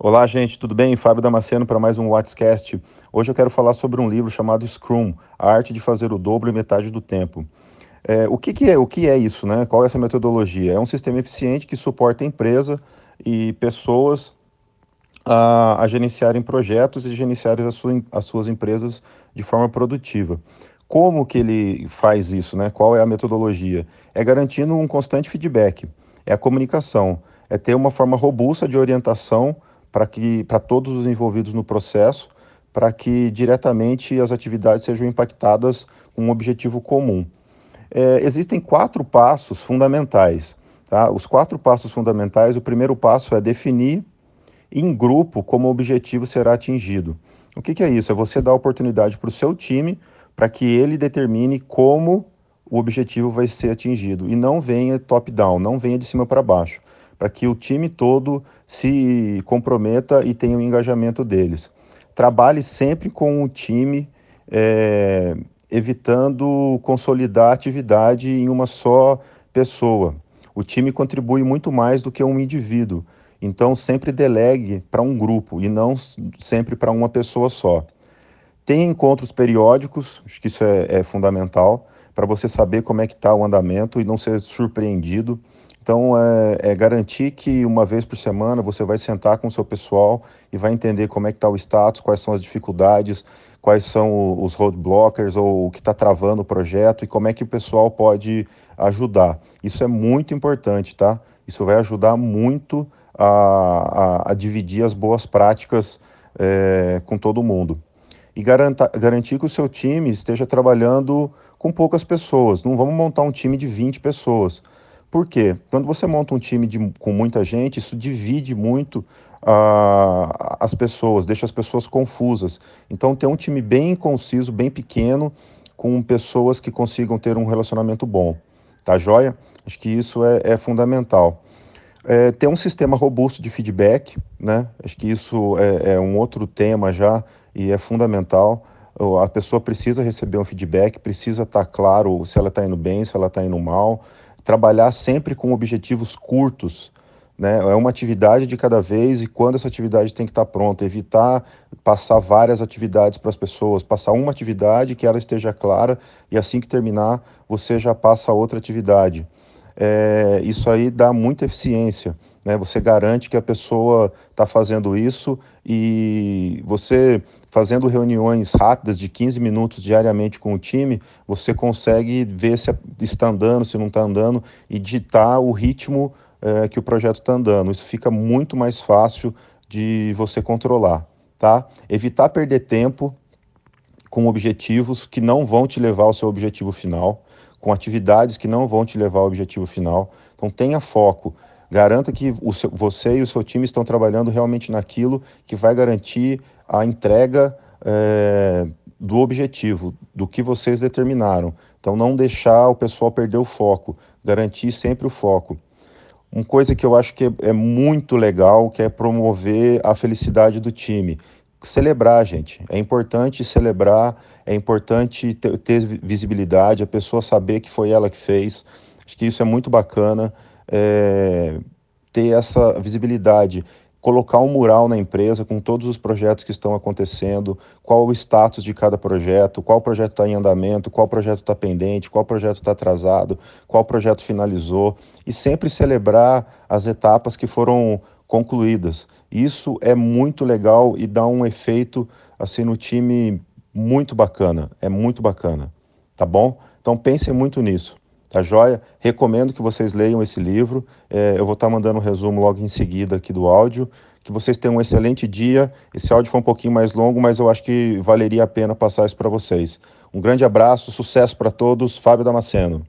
Olá, gente, tudo bem? Fábio Damasceno para mais um WhatsApp. Hoje eu quero falar sobre um livro chamado Scrum, A Arte de Fazer o Dobro e Metade do Tempo. É, o que, que, é, o que é isso, né? Qual é essa metodologia? É um sistema eficiente que suporta a empresa e pessoas a, a gerenciarem projetos e gerenciarem as, sua, as suas empresas de forma produtiva. Como que ele faz isso, né? Qual é a metodologia? É garantindo um constante feedback, é a comunicação, é ter uma forma robusta de orientação para que para todos os envolvidos no processo, para que diretamente as atividades sejam impactadas com um objetivo comum. É, existem quatro passos fundamentais. Tá? Os quatro passos fundamentais, o primeiro passo é definir em grupo como o objetivo será atingido. O que, que é isso? É você dar oportunidade para o seu time para que ele determine como o objetivo vai ser atingido e não venha top-down, não venha de cima para baixo para que o time todo se comprometa e tenha o engajamento deles. Trabalhe sempre com o time, é, evitando consolidar a atividade em uma só pessoa. O time contribui muito mais do que um indivíduo. Então, sempre delegue para um grupo e não sempre para uma pessoa só. Tem encontros periódicos, acho que isso é, é fundamental, para você saber como é que está o andamento e não ser surpreendido. Então, é, é, garantir que uma vez por semana você vai sentar com o seu pessoal e vai entender como é que está o status, quais são as dificuldades, quais são os roadblockers ou o que está travando o projeto e como é que o pessoal pode ajudar. Isso é muito importante, tá? Isso vai ajudar muito a, a, a dividir as boas práticas é, com todo mundo. E garanta, garantir que o seu time esteja trabalhando com poucas pessoas. Não vamos montar um time de 20 pessoas por quê? Quando você monta um time de, com muita gente, isso divide muito uh, as pessoas, deixa as pessoas confusas. Então, ter um time bem conciso, bem pequeno, com pessoas que consigam ter um relacionamento bom. Tá joia? Acho que isso é, é fundamental. É, ter um sistema robusto de feedback, né? Acho que isso é, é um outro tema já e é fundamental. A pessoa precisa receber um feedback, precisa estar tá claro se ela está indo bem, se ela está indo mal trabalhar sempre com objetivos curtos. Né? É uma atividade de cada vez e quando essa atividade tem que estar pronta, evitar passar várias atividades para as pessoas, passar uma atividade que ela esteja clara e assim que terminar você já passa outra atividade. É, isso aí dá muita eficiência. Né? Você garante que a pessoa está fazendo isso e você fazendo reuniões rápidas de 15 minutos diariamente com o time, você consegue ver se está andando, se não está andando e ditar o ritmo é, que o projeto está andando. Isso fica muito mais fácil de você controlar, tá? Evitar perder tempo com objetivos que não vão te levar ao seu objetivo final, com atividades que não vão te levar ao objetivo final. Então tenha foco. Garanta que seu, você e o seu time estão trabalhando realmente naquilo que vai garantir a entrega é, do objetivo, do que vocês determinaram. Então, não deixar o pessoal perder o foco, garantir sempre o foco. Uma coisa que eu acho que é, é muito legal, que é promover a felicidade do time. Celebrar, gente. É importante celebrar, é importante ter, ter visibilidade, a pessoa saber que foi ela que fez. Acho que isso é muito bacana é, ter essa visibilidade, colocar um mural na empresa com todos os projetos que estão acontecendo, qual o status de cada projeto, qual projeto está em andamento, qual projeto está pendente, qual projeto está atrasado, qual projeto finalizou, e sempre celebrar as etapas que foram concluídas. Isso é muito legal e dá um efeito assim no time muito bacana, é muito bacana, tá bom? Então pensem muito nisso. Tá joia? Recomendo que vocês leiam esse livro. É, eu vou estar tá mandando um resumo logo em seguida aqui do áudio. Que vocês tenham um excelente dia. Esse áudio foi um pouquinho mais longo, mas eu acho que valeria a pena passar isso para vocês. Um grande abraço, sucesso para todos. Fábio Damasceno.